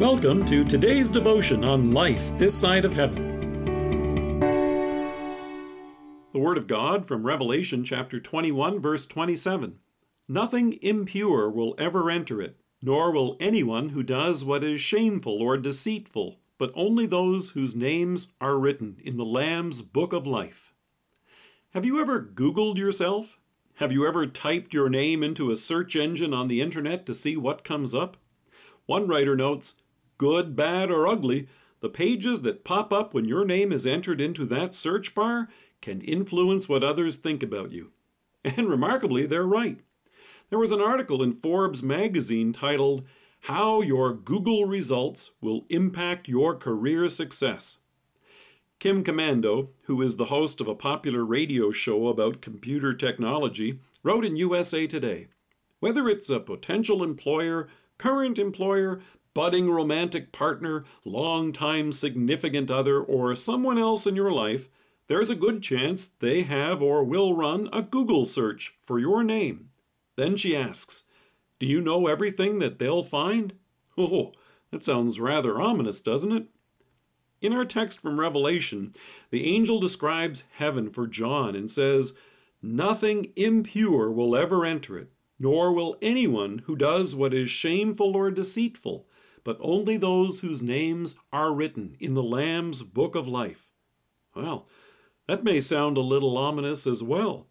Welcome to today's devotion on life this side of heaven. The Word of God from Revelation chapter 21, verse 27. Nothing impure will ever enter it, nor will anyone who does what is shameful or deceitful, but only those whose names are written in the Lamb's book of life. Have you ever Googled yourself? Have you ever typed your name into a search engine on the internet to see what comes up? One writer notes Good, bad, or ugly, the pages that pop up when your name is entered into that search bar can influence what others think about you. And remarkably, they're right. There was an article in Forbes magazine titled, How Your Google Results Will Impact Your Career Success. Kim Komando, who is the host of a popular radio show about computer technology, wrote in USA Today Whether it's a potential employer, current employer, budding romantic partner, long-time significant other, or someone else in your life, there's a good chance they have or will run a Google search for your name. Then she asks, Do you know everything that they'll find? Oh, that sounds rather ominous, doesn't it? In our text from Revelation, the angel describes heaven for John and says, Nothing impure will ever enter it, nor will anyone who does what is shameful or deceitful, but only those whose names are written in the Lamb's book of life. Well, that may sound a little ominous as well.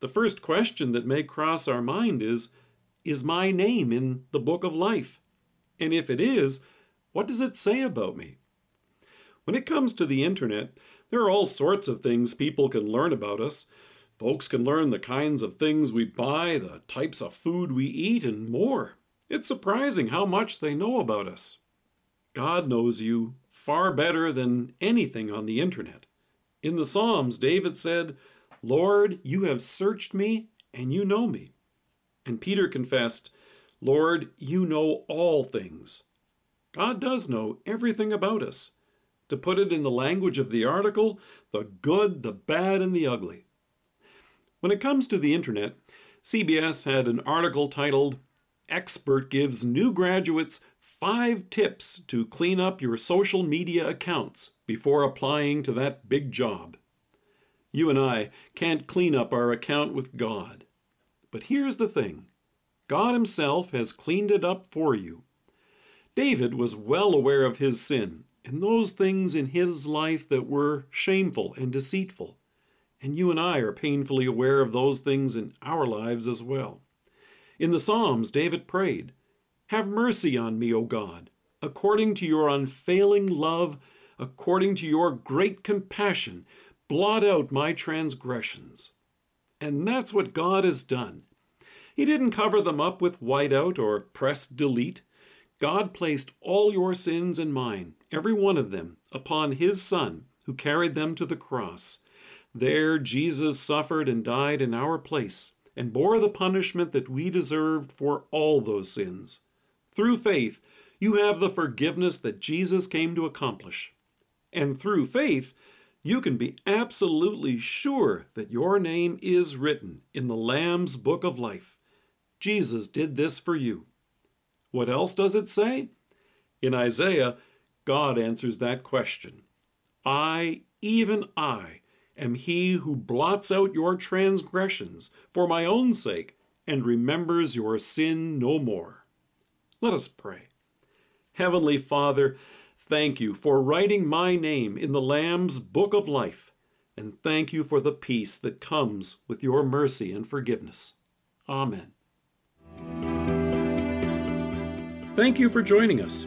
The first question that may cross our mind is Is my name in the book of life? And if it is, what does it say about me? When it comes to the internet, there are all sorts of things people can learn about us. Folks can learn the kinds of things we buy, the types of food we eat, and more. It's surprising how much they know about us. God knows you far better than anything on the internet. In the Psalms, David said, Lord, you have searched me and you know me. And Peter confessed, Lord, you know all things. God does know everything about us. To put it in the language of the article, the good, the bad, and the ugly. When it comes to the internet, CBS had an article titled, Expert Gives New Graduates Five Tips to Clean Up Your Social Media Accounts Before Applying to That Big Job. You and I can't clean up our account with God. But here's the thing God Himself has cleaned it up for you. David was well aware of his sin and those things in his life that were shameful and deceitful. And you and I are painfully aware of those things in our lives as well. In the Psalms, David prayed, Have mercy on me, O God, according to your unfailing love, according to your great compassion, blot out my transgressions. And that's what God has done. He didn't cover them up with whiteout or press delete. God placed all your sins and mine, every one of them, upon His Son, who carried them to the cross. There Jesus suffered and died in our place, and bore the punishment that we deserved for all those sins. Through faith, you have the forgiveness that Jesus came to accomplish. And through faith, you can be absolutely sure that your name is written in the Lamb's book of life. Jesus did this for you. What else does it say? In Isaiah, God answers that question. I, even I, am he who blots out your transgressions for my own sake and remembers your sin no more. Let us pray. Heavenly Father, thank you for writing my name in the Lamb's book of life, and thank you for the peace that comes with your mercy and forgiveness. Amen. Thank you for joining us.